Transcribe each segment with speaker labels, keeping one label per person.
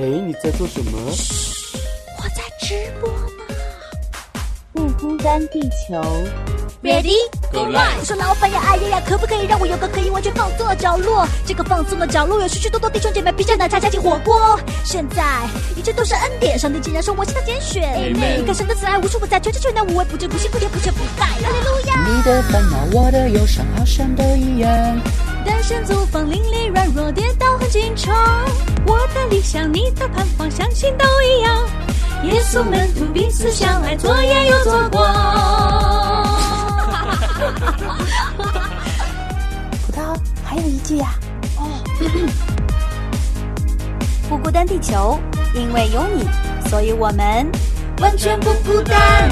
Speaker 1: 哎，你在做什么？
Speaker 2: 我在直播呢。
Speaker 3: 不孤单，地球。
Speaker 2: Ready
Speaker 1: Go live
Speaker 2: 我说老板呀，哎呀呀，可不可以让我有个可以完全放松的角落？这个放松的角落有许许多多弟兄姐妹披着奶茶加进火锅。现在一切都是恩典，上帝竟然说我是他拣选。
Speaker 1: Amen
Speaker 2: 你看神的慈爱无处不在，全知全能无微不至，不辛不甜不缺不败。哈利路亚！
Speaker 4: 你的烦恼，我的忧伤，好像都一样。
Speaker 2: 单身租房邻里软弱跌倒很经常，我的理想，你的盼望，相信都一样。耶稣门徒彼此相爱，左眼又左光。
Speaker 3: 葡萄还有一句呀、哦
Speaker 2: 不孤单，地球，因为有你，所以我们完全不孤单。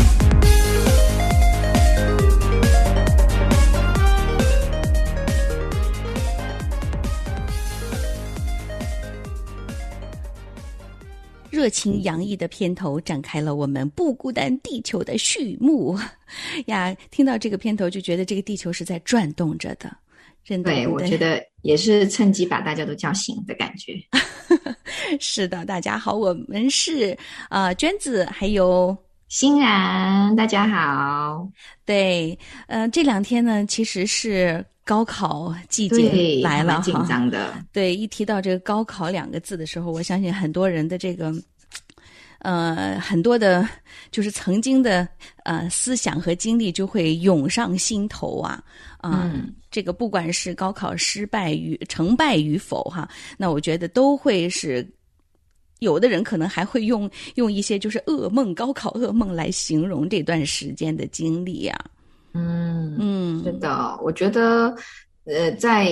Speaker 2: 热情洋溢的片头展开了我们不孤单地球的序幕 呀！听到这个片头就觉得这个地球是在转动着的，真的。
Speaker 5: 对，我觉得也是趁机把大家都叫醒的感觉。
Speaker 2: 是的。大家好，我们是呃娟子，还有
Speaker 5: 欣然，大家好。
Speaker 2: 对，呃这两天呢其实是高考季节，来了
Speaker 5: 还蛮紧。张的。
Speaker 2: 对，一提到这个高考两个字的时候，我相信很多人的这个，呃，很多的，就是曾经的呃思想和经历就会涌上心头啊啊、
Speaker 5: 嗯。
Speaker 2: 这个不管是高考失败与成败与否哈，那我觉得都会是。有的人可能还会用用一些就是噩梦、高考噩梦来形容这段时间的经历呀、
Speaker 5: 嗯，
Speaker 2: 嗯，
Speaker 5: 是的，我觉得，呃，在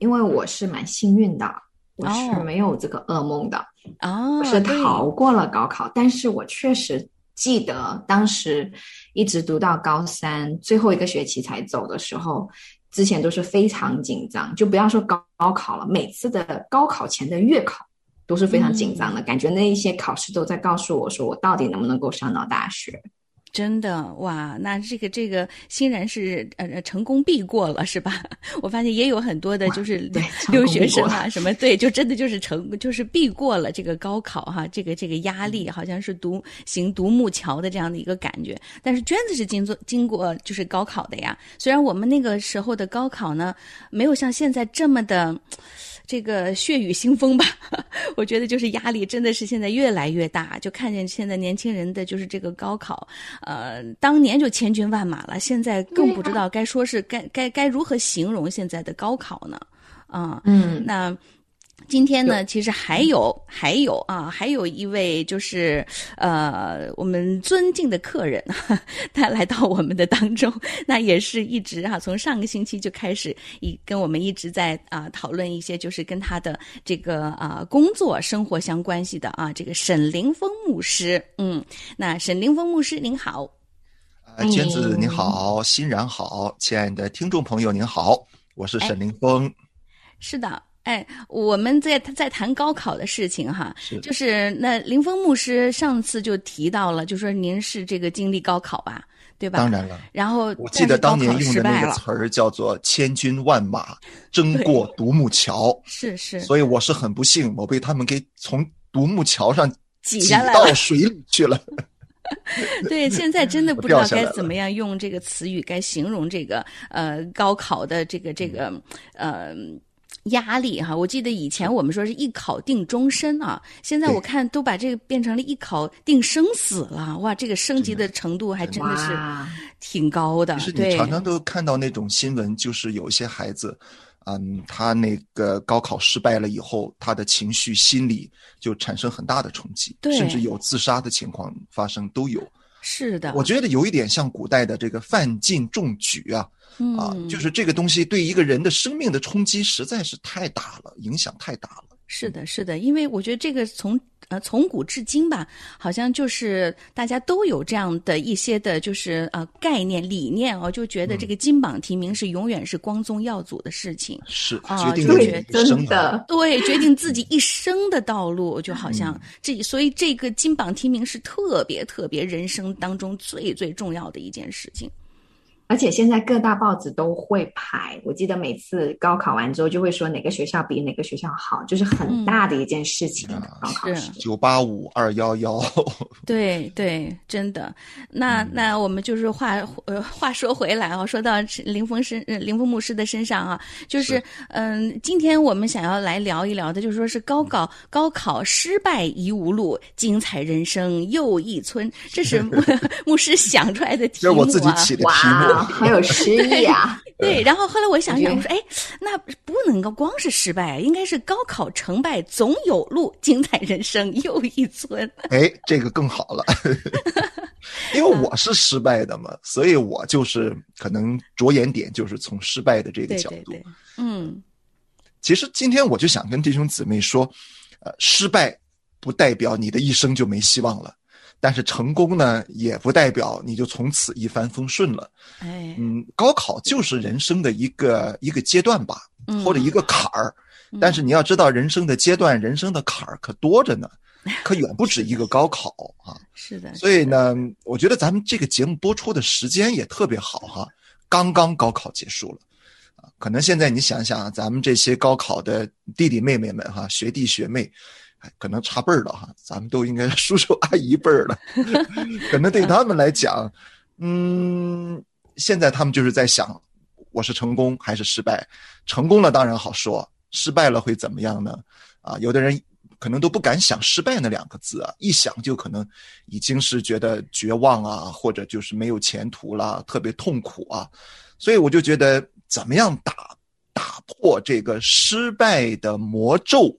Speaker 5: 因为我是蛮幸运的，我是
Speaker 2: 哦。
Speaker 5: 没有这个噩梦的，
Speaker 2: 啊，
Speaker 5: 我是逃过了高考，但是我确实记得当时一直读到高三最后一个学期才走的时候，之前都是非常紧张，就不要说高高考了，每次的高考前的月考都是非常紧张的，感觉那一些考试都在告诉我说我到底能不能够上到大学。
Speaker 2: 真的哇，那这个这个欣然是呃呃成功避过了是吧？我发现也有很多的就是留学生啊什么，对，就真的就是成就是避过了这个高考哈，这个这个压力好像是独行独木桥的这样的一个感觉。但是娟子是经过经过就是高考的呀，虽然我们那个时候的高考呢，没有像现在这么的。这个血雨腥风吧，我觉得就是压力真的是现在越来越大，就看见现在年轻人的就是这个高考，呃，当年就千军万马了，现在更不知道该说是该该该如何形容现在的高考呢？啊、
Speaker 5: 嗯，
Speaker 2: 那今天呢，其实还有还有啊，还有一位就是呃，我们尊敬的客人，他来到我们的当中，那也是一直哈、从上个星期就开始一跟我们一直在啊、讨论一些就是跟他的这个啊、工作生活相关系的啊，这个沈凌峰牧师，嗯，那沈凌峰牧师您好，
Speaker 6: 啊，娟子您好，欣然好，亲爱的听众朋友您好，我是沈凌峰。
Speaker 2: 是的。哎，我们在在谈高考的事情哈，
Speaker 6: 是
Speaker 2: 就是那林峰牧师上次就提到了，就说您是这个经历高考吧，对吧？
Speaker 6: 当然了，
Speaker 2: 然后
Speaker 6: 我记得当年
Speaker 2: 是
Speaker 6: 用的那个词儿叫做“千军万马争过独木桥
Speaker 2: 是”，是
Speaker 6: 所以我是很不幸，我被他们给从独木桥上挤到水里去了。
Speaker 2: 对，现在真的不知道该怎么样用这个词语该形容这个呃高考的这个这个呃。压力哈，我记得以前我们说是一考定终身啊，现在我看都把这个变成了一考定生死了，哇，这个升级的程度还真的是挺高的
Speaker 6: 其实，
Speaker 2: 对。
Speaker 6: 你，常常都看到那种新闻，就是有一些孩子，嗯，他那个高考失败了以后，他的情绪、心理就产生很大的冲击，
Speaker 2: 对。
Speaker 6: 甚至有自杀的情况发生都有。
Speaker 2: 是的，
Speaker 6: 我觉得有一点像古代的这个范进中举啊，啊，
Speaker 2: 嗯
Speaker 6: 就是这个东西对一个人的生命的冲击实在是太大了，影响太大了。
Speaker 2: 是的，是的，因为我觉得这个从呃从古至今吧，好像就是大家都有这样的一些的，就是呃概念理念哦，就觉得这个金榜题名是永远是光宗耀祖的事情。
Speaker 6: 是
Speaker 2: 啊
Speaker 6: 决定一生
Speaker 5: 的，
Speaker 2: 对，决定自己一生的道路，就好
Speaker 6: 嗯
Speaker 2: 像这，所以这个金榜题名是特别特别人生当中最最重要的一件事情。
Speaker 5: 而且现在各大报纸都会排，我记得每次高考完之后就会说哪个学校比哪个学校好，就是很大的一件事情。高考
Speaker 2: 是
Speaker 5: 试，
Speaker 6: 九八五二幺幺，
Speaker 2: 对对，真的。那那我们就是话呃话说回来啊，说到林峰身呃林峰牧师的身上啊，就是
Speaker 6: 是
Speaker 2: 嗯，今天我们想要来聊一聊的，就是说是高考高考失败疑无路，精彩人生又一村，这是 牧牧师想出来的题目啊。
Speaker 6: 这是我自己起的题
Speaker 5: 哇，
Speaker 6: 目。
Speaker 5: 好有诗意啊！
Speaker 2: 对，然后后来我想想，
Speaker 5: 我
Speaker 2: 说，哎，那不能够光是失败，应该是高考成败总有路，精彩人生又一村。
Speaker 6: 哎，这个更好了，因为我是失败的嘛，所以我就是可能着眼点就是从失败的这个角度。
Speaker 2: 对对对，嗯
Speaker 6: 其实今天我就想跟弟兄姊妹说，呃，失败不代表你的一生就没希望了，但是成功呢，也不代表你就从此一帆风顺了。
Speaker 2: 哎，
Speaker 6: 嗯，高考就是人生的一个一个阶段吧，
Speaker 2: 嗯
Speaker 6: 或者一个坎儿。但是你要知道，人生的阶段、人生的坎儿可多着呢，可远不止一个高考啊。
Speaker 2: 是的，
Speaker 6: 所以呢，我觉得咱们这个节目播出的时间也特别好哈，刚刚高考结束了，啊，可能现在你想想，咱们这些高考的弟弟妹妹们哈，学弟学妹，哎，可能差辈儿了哈，咱们都应该 叔叔阿姨辈儿了，可能对他们来讲，嗯，现在他们就是在想，我是成功还是失败？成功了当然好说，失败了会怎么样呢？啊，有的人可能都不敢想失败那两个字啊，一想就可能已经是觉得绝望啊，或者就是没有前途了，特别痛苦啊。所以我就觉得，怎么样打打破这个失败的魔咒，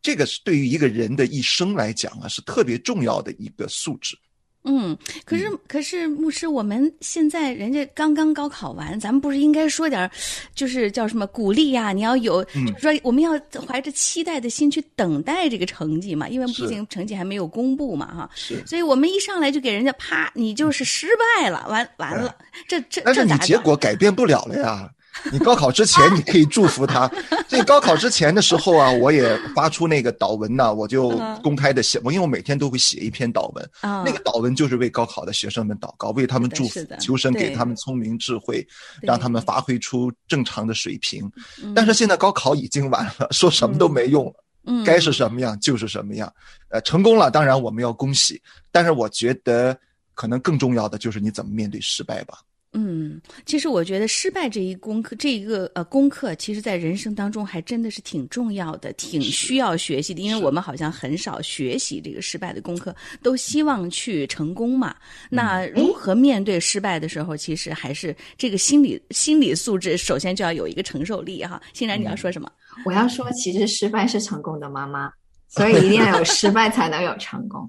Speaker 6: 这个是对于一个人的一生来讲啊，是特别重要的一个素质。
Speaker 2: 嗯，可是可是牧师，我们现在人家刚刚高考完，咱们不是应该说点儿，就是叫什么鼓励呀、你要有，
Speaker 6: 嗯
Speaker 2: 就是说我们要怀着期待的心去等待这个成绩嘛，因为毕竟成绩还没有公布嘛，哈。
Speaker 6: 是，
Speaker 2: 所以我们一上来就给人家啪，你就是失败了，完完了，这这
Speaker 6: 但是你
Speaker 2: 这
Speaker 6: 结果改变不了了呀。你高考之前你可以祝福他，所以高考之前的时候啊，我也发出那个祷文呐、我就
Speaker 2: 嗯
Speaker 6: 公开的写，我因为我每天都会写一篇祷文，
Speaker 2: 啊，
Speaker 6: 那个祷文就是为高考的学生们祷告，为他们祝福，求神给他们聪明智慧，让他们发挥出正常的水平。
Speaker 2: 嗯。
Speaker 6: 但是现在高考已经晚了，说什么都没用了，
Speaker 2: 嗯。
Speaker 6: 该是什么样就是什么样。呃，成功了，当然我们要恭喜，但是我觉得可能更重要的就是你怎么面对失败吧。
Speaker 2: 嗯，其实我觉得失败这一功课，这一个呃功课，其实在人生当中还真的是挺重要的，挺需要学习的。因为我们好像很少学习这个失败的功课，都希望去成功嘛。那
Speaker 6: 嗯
Speaker 2: 如何面对失败的时候，其实还是这个心理心理素质，首先就要有一个承受力哈。欣然，你要说什么？
Speaker 5: 我要说，其实失败是成功的妈妈，所以一定要有失败才能有成功。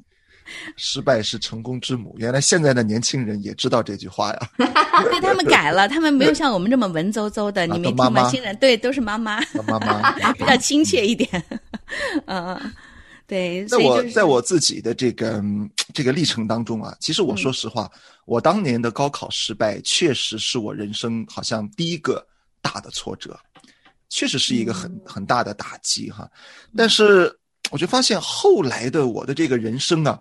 Speaker 6: 失败是成功之母。原来现在的年轻人也知道这句话呀。
Speaker 2: 对他们改了，他们没有像我们这么文绉绉的，
Speaker 6: 啊
Speaker 2: 你没听吗？
Speaker 6: 都妈妈
Speaker 2: 对，都是妈妈，
Speaker 6: 妈妈，
Speaker 2: 比较亲切一点。嗯，对，
Speaker 6: 在我在我自己的这个嗯这个历程当中啊，其实我说实话，我当年的高考失败，确实是我人生好像第一个大的挫折，确实是一个很很大的打击哈。但是我就发现后来的我的这个人生啊，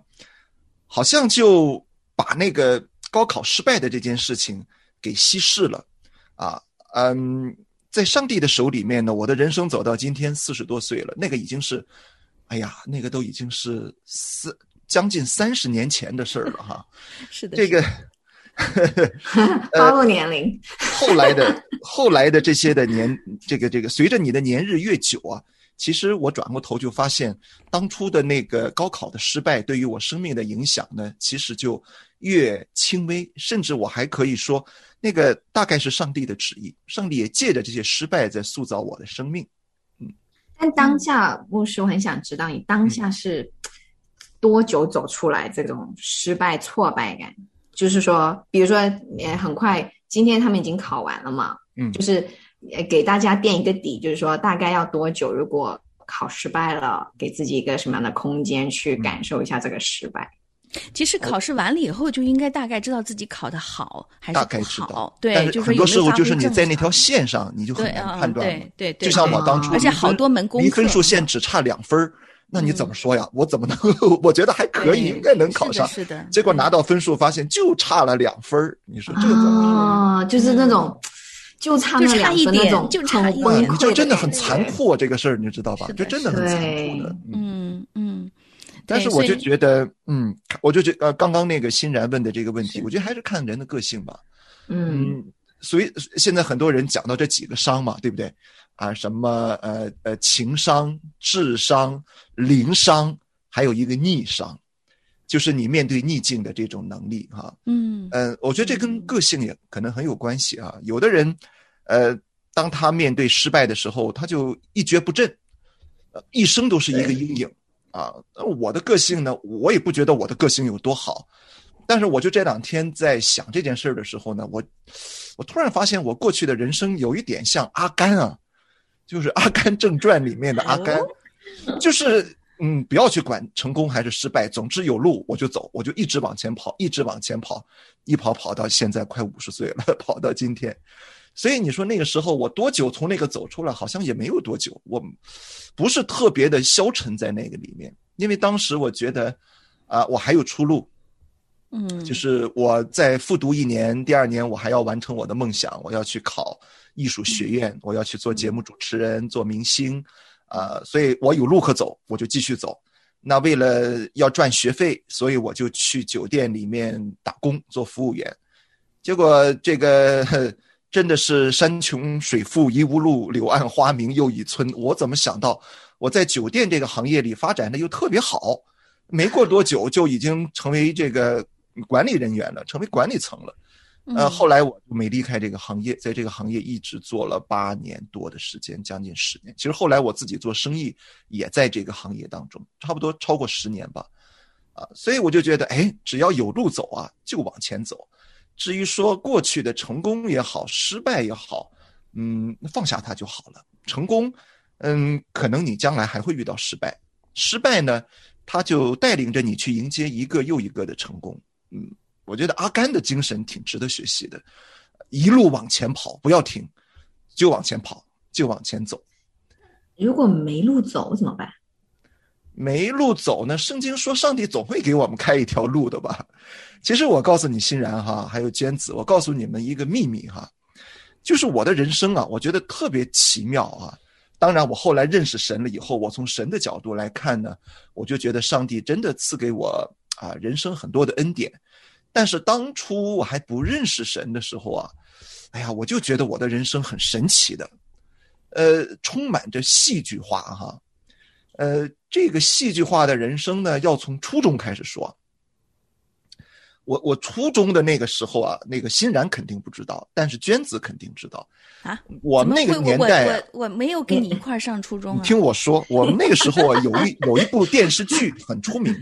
Speaker 6: 好像就把那个高考失败的这件事情给稀释了啊，嗯。在上帝的手里面呢，我的人生走到今天四十多岁了，那个已经是，哎呀，那个都已经是四将近三十年前的事儿了哈。
Speaker 2: 是的，
Speaker 6: 这个
Speaker 5: 暴露年龄，
Speaker 6: 后来的后来的这些的年，这个这个，随着你的年日越久啊，其实我转过头就发现，当初的那个高考的失败对于我生命的影响呢，其实就越轻微，甚至我还可以说，那个大概是上帝的旨意，上帝也借着这些失败在塑造我的生命。
Speaker 5: 嗯但当下牧师，我很想知道你当下是多久走出来这种失败挫败感？就是说，比如说，呃，很快今天他们已经考完了嘛，
Speaker 6: 嗯
Speaker 5: 就是呃给大家垫一个底，就是说大概要多久？如果考失败了，给自己一个什么样的空间去感受一下这个失败？
Speaker 2: 其实考试完了以后，就应该大概知道自己考得好还是
Speaker 6: 大概
Speaker 2: 不
Speaker 6: 知道
Speaker 2: 好。，对，
Speaker 6: 但是
Speaker 2: 就是
Speaker 6: 很多时候
Speaker 2: 有没有发
Speaker 6: 就是你在那条线上，你就很难判断了。
Speaker 2: 对对对，
Speaker 6: 就像我当初
Speaker 2: 而且
Speaker 6: 离分
Speaker 2: 好多门功课，
Speaker 6: 离分数线只差两分儿那你怎么说呀？我怎么能？我觉得还可以，应该能考上。
Speaker 2: 是的，是的
Speaker 6: 结果拿到分数发现就差了两分儿你说这个怎么
Speaker 5: 哦，就是那种就差那
Speaker 2: 就差
Speaker 5: 两
Speaker 2: 一点
Speaker 5: 分那种
Speaker 2: 就差一
Speaker 6: 说？
Speaker 2: 点
Speaker 6: 你就真的很残。酷、啊这个事儿，你知道吧？就真的很残酷的。嗯
Speaker 2: 嗯嗯。
Speaker 6: 但是我就觉得，嗯，我就觉呃，刚刚那个欣然问的这个问题，我觉得还是看人的个性吧。
Speaker 5: 嗯
Speaker 6: 嗯，所以现在很多人讲到这几个伤嘛，对不对？啊，什么呃呃情商、智商、灵商，还有一个逆商，就是你面对逆境的这种能力哈。
Speaker 2: 嗯
Speaker 6: 嗯，我觉得这跟个性也可能很有关系啊。有的人，呃，当他面对失败的时候，他就一蹶不振，呃，一生都是一个阴影啊。而我的个性呢，我也不觉得我的个性有多好，但是我就这两天在想这件事儿的时候呢，我我突然发现我过去的人生有一点像阿甘啊，就是《阿甘正传》里面的阿甘，就是嗯，不要去管成功还是失败，总之有路我就走，我就一直往前跑，一直往前跑，一跑跑到现在快五十岁了，跑到今天。所以你说那个时候我多久从那个走出来，好像也没有多久，我不是特别的消沉在那个里面，因为当时我觉得啊、我还有出路，
Speaker 2: 嗯，
Speaker 6: 就是我在复读一年，第二年我还要完成我的梦想，我要去考艺术学院，我要去做节目主持人，做明星，啊、所以我有路可走，我就继续走。那为了要赚学费，所以我就去酒店里面打工做服务员。结果这个真的是山穷水复疑无路，柳暗花明又一村。我怎么想到我在酒店这个行业里发展的又特别好，没过多久就已经成为这个管理人员了，成为管理层了。呃，后来我就没离开这个行业，在这个行业一直做了八年多的时间，将近十年。其实后来我自己做生意也在这个行业当中，差不多超过十年吧。啊，所以我就觉得，哎，只要有路走啊，就往前走。至于说过去的成功也好，失败也好，嗯，放下它就好了。成功，嗯，可能你将来还会遇到失败，失败呢，它就带领着你去迎接一个又一个的成功。嗯，我觉得阿甘的精神挺值得学习的，一路往前跑，不要停，就往前跑，就往前走。
Speaker 5: 如果没路走怎么办？
Speaker 6: 没路走呢？圣经说，上帝总会给我们开一条路的吧？其实我告诉你，欣然哈，还有娟子，我告诉你们一个秘密哈，就是我的人生啊，我觉得特别奇妙啊。当然，我后来认识神了以后，我从神的角度来看呢，我就觉得上帝真的赐给我啊人生很多的恩典。但是当初我还不认识神的时候啊，哎呀，我就觉得我的人生很神奇的，呃，充满着戏剧化哈。呃，这个戏剧化的人生呢，要从初中开始说。我我初中的那个时候啊，那个欣然肯定不知道，但是娟子肯定知道。
Speaker 2: 啊，
Speaker 6: 我们那个年代啊、
Speaker 2: 我我我没有跟你一块儿上初中
Speaker 6: 你
Speaker 2: 啊。
Speaker 6: 听我说，我们那个时候啊，有一有一部电视剧很出名，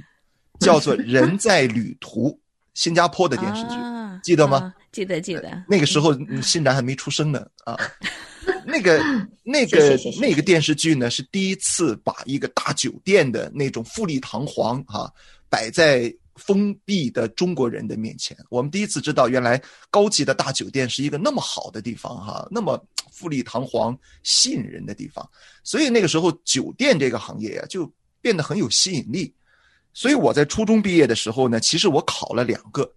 Speaker 6: 叫做《人在旅途》，新加坡的电视剧，
Speaker 2: 啊
Speaker 6: 记得吗？
Speaker 2: 啊记得记得。
Speaker 6: 那个时候嗯欣然还没出生呢啊。那个那
Speaker 5: 谢
Speaker 6: 个那个电视剧呢，是第一次把一个大酒店的那种富丽堂皇哈、摆在封闭的中国人的面前。我们第一次知道，原来高级的大酒店是一个那么好的地方哈、那么富丽堂皇、吸引人的地方。所以那个时候，酒店这个行业啊，就变得很有吸引力。所以我在初中毕业的时候呢，其实我考了两个，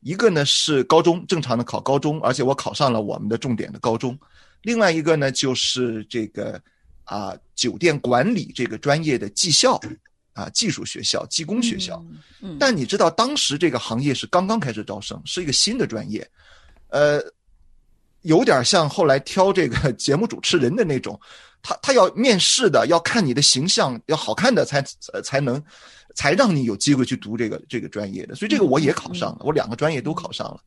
Speaker 6: 一个呢是高中正常的考高中，而且我考上了我们的重点的高中；另外一个呢就是这个啊、酒店管理这个专业的技校啊技术学校、技工学校。
Speaker 2: 嗯嗯，
Speaker 6: 但你知道，当时这个行业是刚刚开始招生，是一个新的专业，呃，有点像后来挑这个 节目主持人的那种，他他要面试的，要看你的形象要好看的才呃才能才让你有机会去读这个这个专业的。所以这个我也考上了，我两个专业都考上了。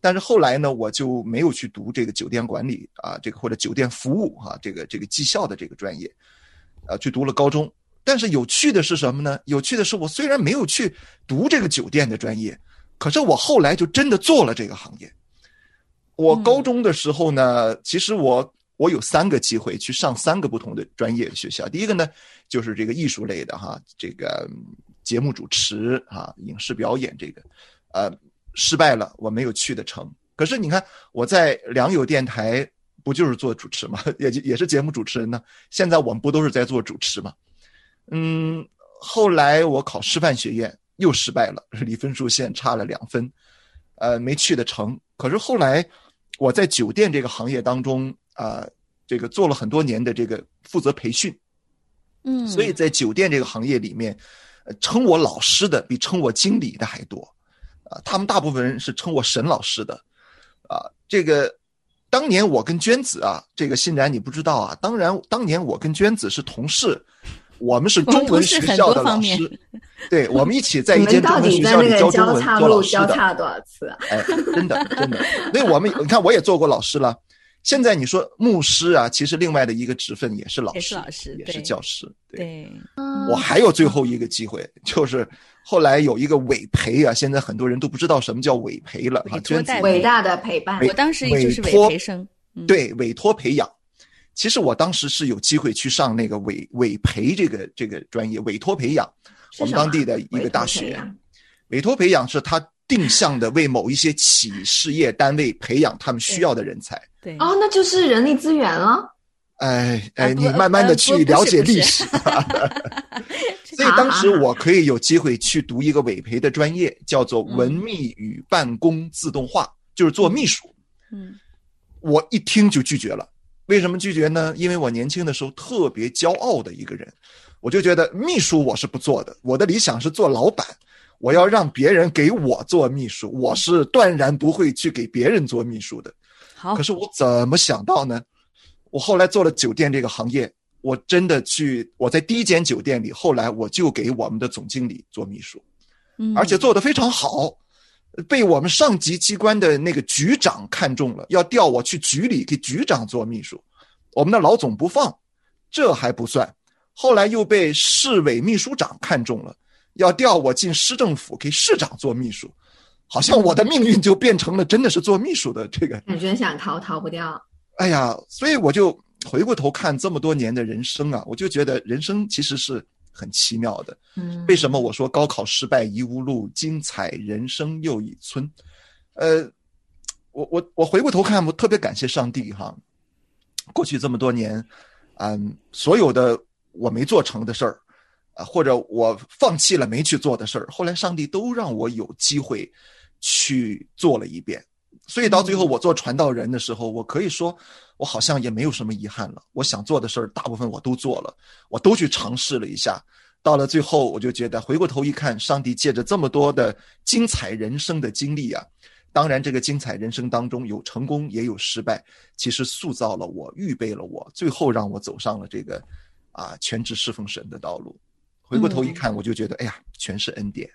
Speaker 6: 但是后来呢，我就没有去读这个酒店管理啊，这个或者酒店服务啊，这个这个技校的这个专业，啊，去读了高中。但是有趣的是什么呢？有趣的是，我虽然没有去读这个酒店的专业，可是我后来就真的做了这个行业。我高中的时候呢，其实我我有三个机会去上三个不同的专业的学校。第一个呢，就是这个艺术类的哈，这个节目主持啊，影视表演这个，呃，失败了，我没有去的成。可是你看我在良友电台不就是做主持嘛，也就也是节目主持人呢。现在我们不都是在做主持嘛？嗯，后来我考师范学院又失败了，离分数线差了两分，呃，没去得成。可是后来我在酒店这个行业当中啊、这个做了很多年的这个负责培训，
Speaker 2: 嗯，
Speaker 6: 所以在酒店这个行业里面，呃称我老师的比称我经理的还多，啊，他们大部分人是称我沈老师的，啊，这个当年我跟娟子啊，这个欣然你不知道啊，当然当年我跟娟子是同事，我们是中文学校的老师，对，我们一起在 一间中文学
Speaker 5: 到底在
Speaker 6: 校里教中
Speaker 5: 那个交
Speaker 6: 文做老师的，
Speaker 5: 交叉了多少次啊？
Speaker 6: 哎，真的真的，所以我们你看我也做过老师了。现在你说牧师啊，其实另外的一个职分也是老师，
Speaker 2: 也是老师
Speaker 6: 也是教师。对，
Speaker 2: 对，
Speaker 6: 我还有最后一个机会，就是后来有一个委培啊，现在很多人都不知道什么叫委培了哈。
Speaker 2: 委托
Speaker 6: 娟子
Speaker 2: 代
Speaker 5: 伟大的陪伴，
Speaker 2: 我当时就是委培生，嗯，
Speaker 6: 对委托培养，其实我当时是有机会去上那个委委培这个这个专业，委托培养，我们当地的一个大学。委托培养是他定向的为某一些企事业单位培养他们需要的人才。
Speaker 2: 对，
Speaker 5: 哦，那就是人力资源了。
Speaker 6: 哎哎，你慢慢的去了解历史。所以当时我可以有机会去读一个委培的专业，叫做文秘与办公自动化，就是做秘书。
Speaker 2: 嗯
Speaker 6: 我一听就拒绝了。为什么拒绝呢？因为我年轻的时候特别骄傲的一个人，我就觉得秘书我是不做的，我的理想是做老板，我要让别人给我做秘书，我是断然不会去给别人做秘书的。
Speaker 2: 好
Speaker 6: 可，是我怎么想到呢？我后来做了酒店这个行业，我真的去，我在第一间酒店里，后来我就给我们的总经理做秘书，
Speaker 2: 嗯
Speaker 6: 而且做得非常好，被我们上级机关的那个局长看中了，要调我去局里给局长做秘书。我们的老总不放，这还不算，后来又被市委秘书长看中了，要调我进市政府给市长做秘书。好像我的命运就变成了真的是做秘书的这个
Speaker 5: 感觉想逃逃不掉。
Speaker 6: 哎呀，所以我就回过头看这么多年的人生啊，我就觉得人生其实是很奇妙的。
Speaker 5: 嗯，
Speaker 6: 为什么我说高考失败疑无路，精彩人生又一村？呃，我我我回过头看，我特别感谢上帝哈。过去这么多年，嗯，所有的我没做成的事儿，啊，或者我放弃了没去做的事儿，后来上帝都让我有机会去做了一遍。所以到最后，我做传道人的时候，我可以说，我好像也没有什么遗憾了。我想做的事儿，大部分我都做了，我都去尝试了一下。到了最后，我就觉得回过头一看，上帝借着这么多的精彩人生的经历啊，当然这个精彩人生当中有成功也有失败，其实塑造了我，预备了我，最后让我走上了这个啊全职侍奉神的道路。回过头一看，我就觉得，哎呀，全是恩典。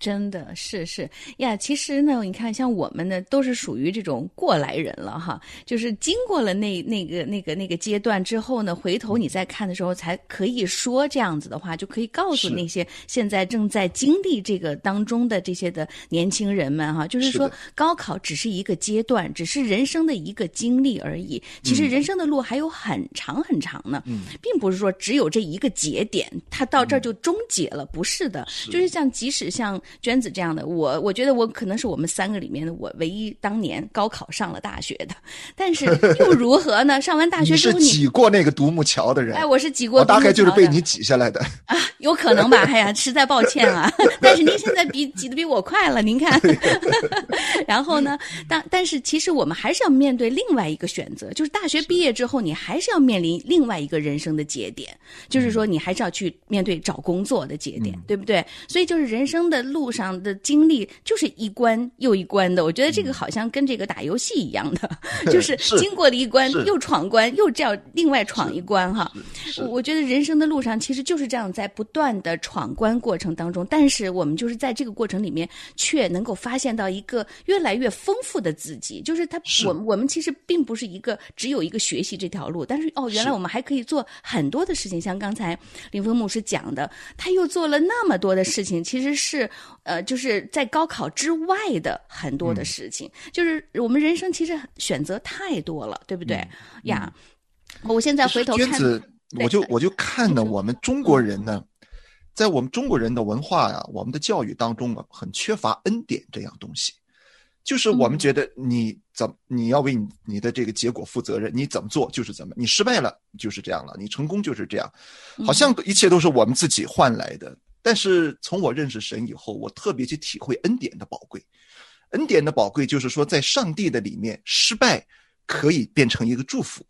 Speaker 2: 真的是是。呀，其实呢，你看，像我们呢，都是属于这种过来人了哈，就是经过了那那个那个那个阶段之后呢，回头你再看的时候，才可以说这样子的话，就可以告诉那些现在正在经历这个当中的这些的年轻人们哈，就是说高考只是一个阶段，只是人生的一个经历而已。其实人生的路还有很长很长呢，
Speaker 6: 嗯。
Speaker 2: 并不是说只有这一个节点，它到这儿就终结了，不是的。就是像即使像娟子这样的，我我觉得我可能是我们三个里面的我唯一当年高考上了大学的，但是 又如何呢？上完大学之后你。
Speaker 6: 挤过那个独木桥的人，
Speaker 2: 哎，我是挤过
Speaker 6: 我大概就是被你挤下来的啊。
Speaker 2: 有可能吧？哎呀，实在抱歉啊！但是您现在比挤得比我快了，您看。然后呢，但但是其实我们还是要面对另外一个选择，就是大学毕业之后，你还是要面临另外一个人生的节点，就是说你还是要去面对找工作的节点，对不对？所以就是人生的路上的经历，就是一关又一关的。我觉得这个好像跟这个打游戏一样的，就是
Speaker 6: 是
Speaker 2: 经过了一关又闯关，又这样另外闯一关哈。我我觉得人生的路上其实就是这样，在不断的闯关过程当中，但是我们就是在这个过程里面，却能够发现到一个越来越丰富的自己。就是他，
Speaker 6: 是
Speaker 2: 我们我们其实并不是一个只有一个学习这条路，但是哦，原来我们还可以做很多的事情，像刚才林峰牧师讲的，他又做了那么多的事情，其实是呃，就是在高考之外的很多
Speaker 6: 嗯
Speaker 2: 的事情，就是我们人生其实选择太多了，对不对、呀？我现在回头看，
Speaker 6: 娟子，我就我就看呢，我们中国人呢，在我们中国人的文化呀、我们的教育当中啊，很缺乏恩典这样东西。就是我们觉得你怎你要为你你的这个结果负责任，你怎么做就是怎么，你失败了就是这样了，你成功就是这样，好像一切都是我们自己换来的。但是从我认识神以后，我特别去体会恩典的宝贵。恩典的宝贵就是说，在上帝的里面，失败可以变成一个祝福。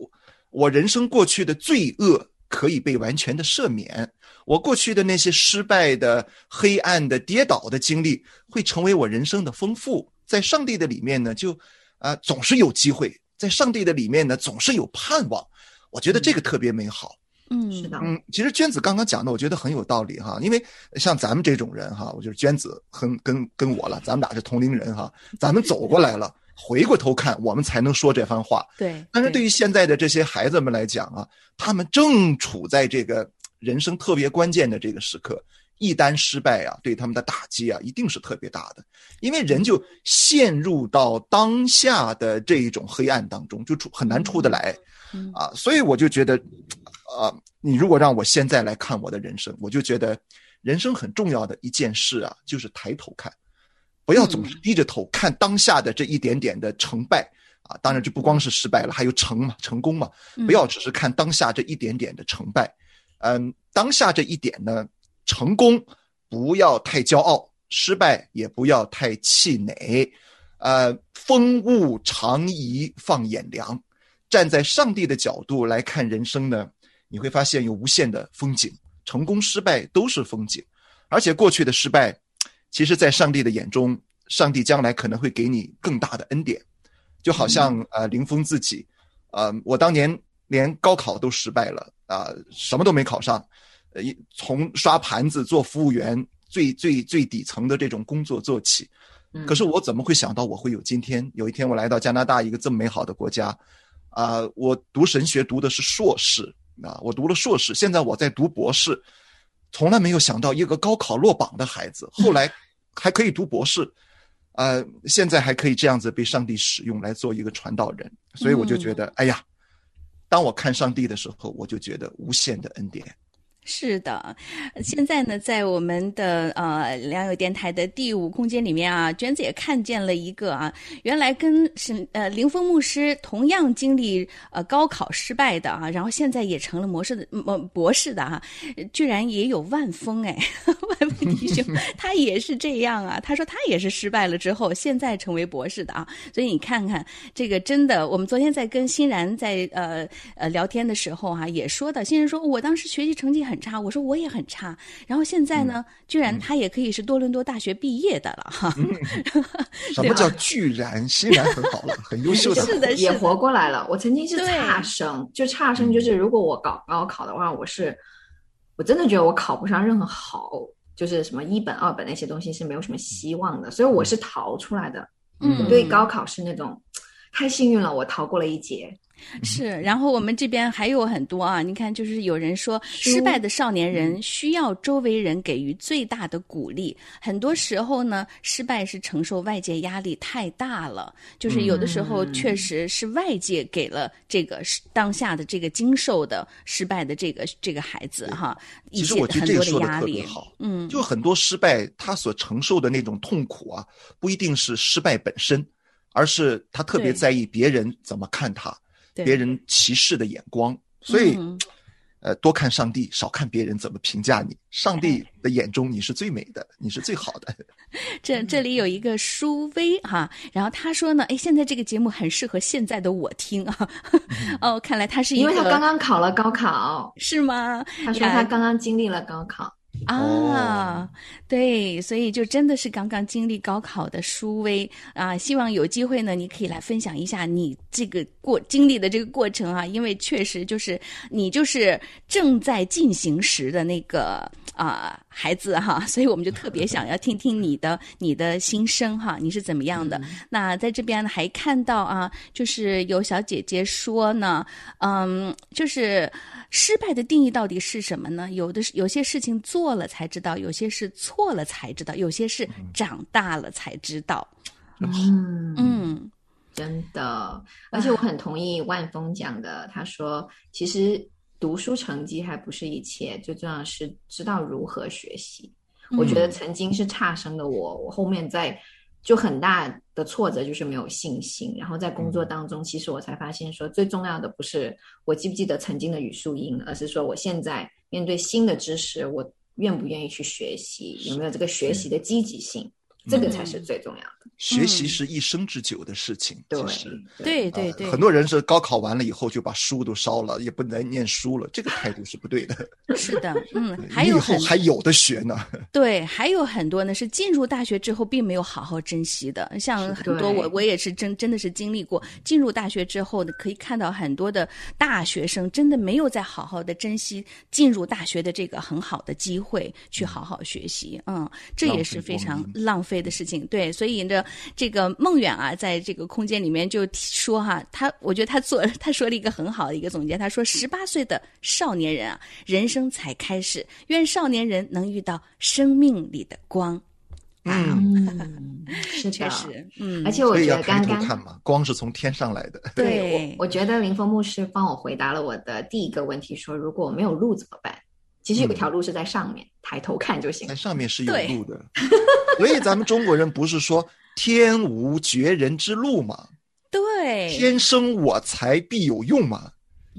Speaker 6: 我人生过去的罪恶可以被完全的赦免，我过去的那些失败的、黑暗的、跌倒的经历会成为我人生的丰富。在上帝的里面呢，就啊总是有机会；在上帝的里面呢，总是有盼望。我觉得这个特别美好。
Speaker 2: 嗯，
Speaker 5: 是的，
Speaker 6: 嗯，其实娟子刚刚讲的，我觉得很有道理哈。因为像咱们这种人哈，我就是娟子很跟跟我了，咱们俩是同龄人哈，咱们走过来了，回过头看，我们才能说这番话。
Speaker 2: 对。
Speaker 6: 但是对于现在的这些孩子们来讲啊，他们正处在这个人生特别关键的这个时刻，一旦失败啊，对他们的打击啊，一定是特别大的，因为人就陷入到当下的这一种黑暗当中，就出很难出得来。
Speaker 2: 嗯
Speaker 6: 啊，所以我就觉得，啊，你如果让我现在来看我的人生，我就觉得人生很重要的一件事啊，就是抬头看，不要总是低着头看当下的这一点点的成败啊。当然，就不光是失败了，还有成嘛，成功嘛。不要只是看当下这一点点的成败，嗯，当下这一点呢，成功不要太骄傲，失败也不要太气馁，呃，风物长宜放眼量。站在上帝的角度来看人生呢，你会发现有无限的风景，成功失败都是风景，而且过去的失败，其实，在上帝的眼中，上帝将来可能会给你更大的恩典，就好像呃林峰自己，呃，我当年连高考都失败了啊、什么都没考上，呃，一从刷盘子做服务员最最最底层的这种工作做起，可是我怎么会想到我会有今天？有一天我来到加拿大一个这么美好的国家。啊、我读神学读的是硕士啊，我读了硕士，现在我在读博士，从来没有想到一个高考落榜的孩子，后来还可以读博士，呃，现在还可以这样子被上帝使用来做一个传道人，所以我就觉得，哎呀，当我看上帝的时候，我就觉得无限的恩典。
Speaker 2: 是的，现在呢，在我们的呃良友电台的第五空间里面啊，娟子也看见了一个啊，原来跟是呃林峰牧师同样经历呃高考失败的啊，然后现在也成了模式的博博士的啊，居然也有万峰哎，万峰弟兄 他也是这样啊，他说他也是失败了之后，现在成为博士的啊，所以你看看这个真的，我们昨天在跟欣然在呃呃聊天的时候哈、也说到，欣然说我当时学习成绩很差，我说我也很差，然后现在呢，居然他也可以是多伦多大学毕业的了哈。
Speaker 6: 什么叫居然？欣然很好了，很优秀的。
Speaker 2: 是的，是的
Speaker 5: 也活过来了。我曾经是差生，就差生就是如果我搞高考的话，我是我真的觉得我考不上任何好，就是什么一本、二本那些东西是没有什么希望的，所以我是逃出来的。
Speaker 2: 嗯
Speaker 5: 我对高考是那种太幸运了，我逃过了一劫。
Speaker 2: 是，然后我们这边还有很多啊，你看，就是有人说，失败的少年人需要周围人给予最大的鼓励。很多时候呢，失败是承受外界压力太大了，就是有的时候确实是外界给了这个当下的这个经受的失败的这个这个孩子哈，一
Speaker 6: 其实
Speaker 2: 些
Speaker 6: 我觉得这个
Speaker 2: 很多的压力
Speaker 6: 说的特别。好，
Speaker 2: 嗯，
Speaker 6: 就很多失败，他所承受的那种痛苦啊，不一定是失败本身，而是他特别在意别人怎么看他，
Speaker 2: 对
Speaker 6: 别人歧视的眼光。所以，
Speaker 2: 嗯
Speaker 6: 呃，多看上帝，少看别人怎么评价你。上帝的眼中，你是最美的，你是最好的。
Speaker 2: 这这里有一个舒薇哈，然后他说呢，哎，现在这个节目很适合现在的我听啊。哦，看来他是一个，
Speaker 5: 因为他刚刚考了高考，
Speaker 2: 是吗？
Speaker 5: 他说他刚刚经历了高考。
Speaker 2: 啊，
Speaker 6: 哦
Speaker 2: 对，所以就真的是刚刚经历高考的舒薇啊，希望有机会呢，你可以来分享一下你这个过经历的这个过程啊，因为确实就是你就是正在进行时的那个啊孩子哈，所以我们就特别想要听听你的你的心声哈，你是怎么样的？那在这边呢还看到啊，就是有小姐姐说呢，嗯，就是失败的定义到底是什么呢？有的是有些事情做了才知道，有些是错了才知道，有些是长大了才知道。
Speaker 5: 嗯
Speaker 2: 嗯
Speaker 5: 真的，而且我很同意万峰讲的，他说其实读书成绩还不是一切，最重要的是知道如何学习。我觉得曾经是差生的我，我后面在就很大的挫折就是没有信心。然后在工作当中，其实我才发现说，最重要的不是我记不记得曾经的语数英，而是说我现在面对新的知识，我愿不愿意去学习，有没有这个学习的积极性，这个才是最重要的。
Speaker 6: 学习是一生之久的事情，
Speaker 5: 对
Speaker 6: 其实。
Speaker 2: 对对对，
Speaker 6: 呃很多人是高考完了以后就把书都烧了，也不能念书了，这个态度是不对的。
Speaker 2: 是的，嗯，还
Speaker 6: 有以后还有的学呢。
Speaker 2: 对，还有很多呢是进入大学之后并没有好好珍惜的，像很多我我也是真真的是经历过，进入大学之后呢，可以看到很多的大学生真的没有再好好的珍惜进入大学的这个很好的机会去好好学习，嗯，这也是非常
Speaker 6: 浪费
Speaker 2: 费的事情。对，所以呢，这个孟远啊，在这个空间里面就说哈，他我觉得他做 他说了一个很好的一个总结，他说十八岁的少年人啊，人生才开始，愿少年人能遇到生命里的光。
Speaker 6: 嗯，
Speaker 5: 嗯，是，
Speaker 2: 确实，嗯，
Speaker 5: 而且我觉得刚刚
Speaker 6: 看嘛，光是从天上来的。
Speaker 2: 对
Speaker 5: 我，我觉得林峰牧师帮我回答了我的第一个问题，说如果我没有路怎么办？其实有一条路是在上面，抬头看就行
Speaker 6: 在。上面是有路的，所以咱们中国人不是说天无绝人之路嘛，
Speaker 2: 对，
Speaker 6: 天生我材必有用嘛。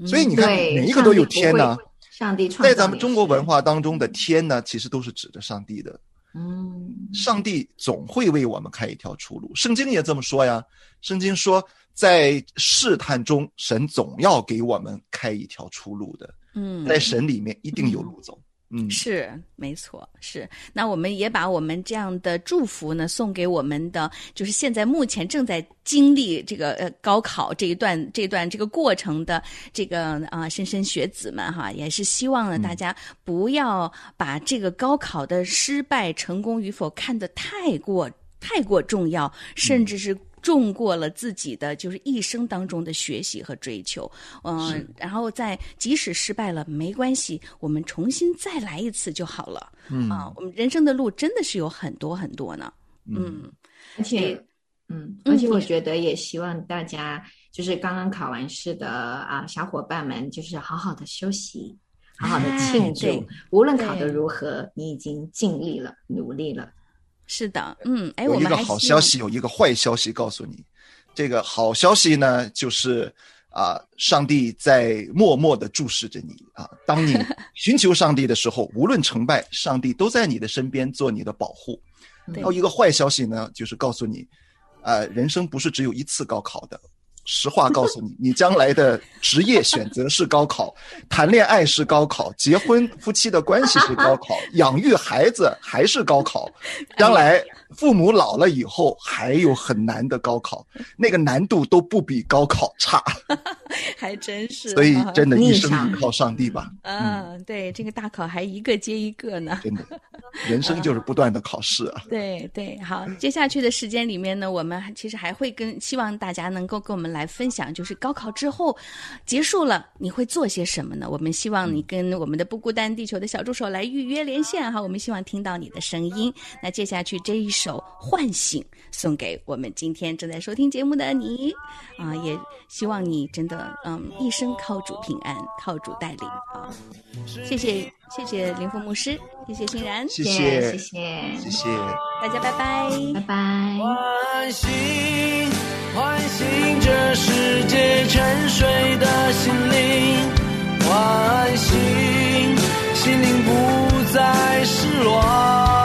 Speaker 6: 所以你看，每一个都有天呢、
Speaker 5: 上帝创造
Speaker 6: 在咱们中国文化当中的天呢，其实都是指着上帝的。
Speaker 5: 嗯，
Speaker 6: 上帝总会为我们开一条出路。圣经也这么说呀。圣经说，在试探中，神总要给我们开一条出路的。
Speaker 2: 嗯，
Speaker 6: 在神里面一定有路走。嗯，
Speaker 2: 是没错，是。那我们也把我们这样的祝福呢，送给我们的，就是现在目前正在经历这个呃高考这一段这段这个过程的这个啊莘莘学子们哈，也是希望呢大家不要把这个高考的失败成功与否看得太过太过重要，甚至是。重过了自己的就是一生当中的学习和追求，嗯、然后在即使失败了没关系，我们重新再来一次就好了。嗯啊，我们人生的路真的是有很多很多呢。嗯，
Speaker 5: 而且，嗯，
Speaker 2: 嗯
Speaker 5: 而且我觉得也希望大家就是刚刚考完试的啊小伙伴们，就是好好的休息，好好的
Speaker 2: 哎
Speaker 5: 庆祝
Speaker 2: 对，
Speaker 5: 无论考得如何，你已经尽力了，努力了。
Speaker 2: 是的，嗯，哎，
Speaker 6: 有一个好消息，有一个坏消息告诉你。这个好消息呢，就是啊、上帝在默默的注视着你啊。当你 寻求上帝的时候，无论成败，上帝都在你的身边做你的保护。
Speaker 2: 对
Speaker 6: 还有一个坏消息呢，就是告诉你，呃，人生不是只有一次高考的。实话告诉你，你将来的职业选择是高考，谈恋爱是高考，结婚夫妻的关系是高考，养育孩子还是高考，将来父母老了以后还有很难的高考，那个难度都不比高考差，
Speaker 2: 还真是，
Speaker 6: 所以真的，一生依靠上帝吧，
Speaker 2: 嗯，对，这个大考还一个接一个呢。
Speaker 6: 真的，人生就是不断的考试啊。
Speaker 2: 对对，好，接下去的时间里面呢，我们其实还会跟希望大家能够跟我们来分享，就是高考之后结束了，你会做些什么呢？我们希望你跟我们的不孤单地球的小助手来预约连线哈，我们希望听到你的声音。那接下去这一首《唤醒》送给我们今天正在收听节目的你啊，也希望你真的嗯一生靠主平安，靠主带领啊。谢谢谢谢林峰牧师，谢谢欣然，
Speaker 6: 谢
Speaker 5: 谢谢
Speaker 6: 谢
Speaker 5: 谢，
Speaker 6: 谢。
Speaker 2: 大家拜拜。
Speaker 5: 拜拜。
Speaker 1: 唤醒这世界沉睡的心灵唤醒心灵不再失落。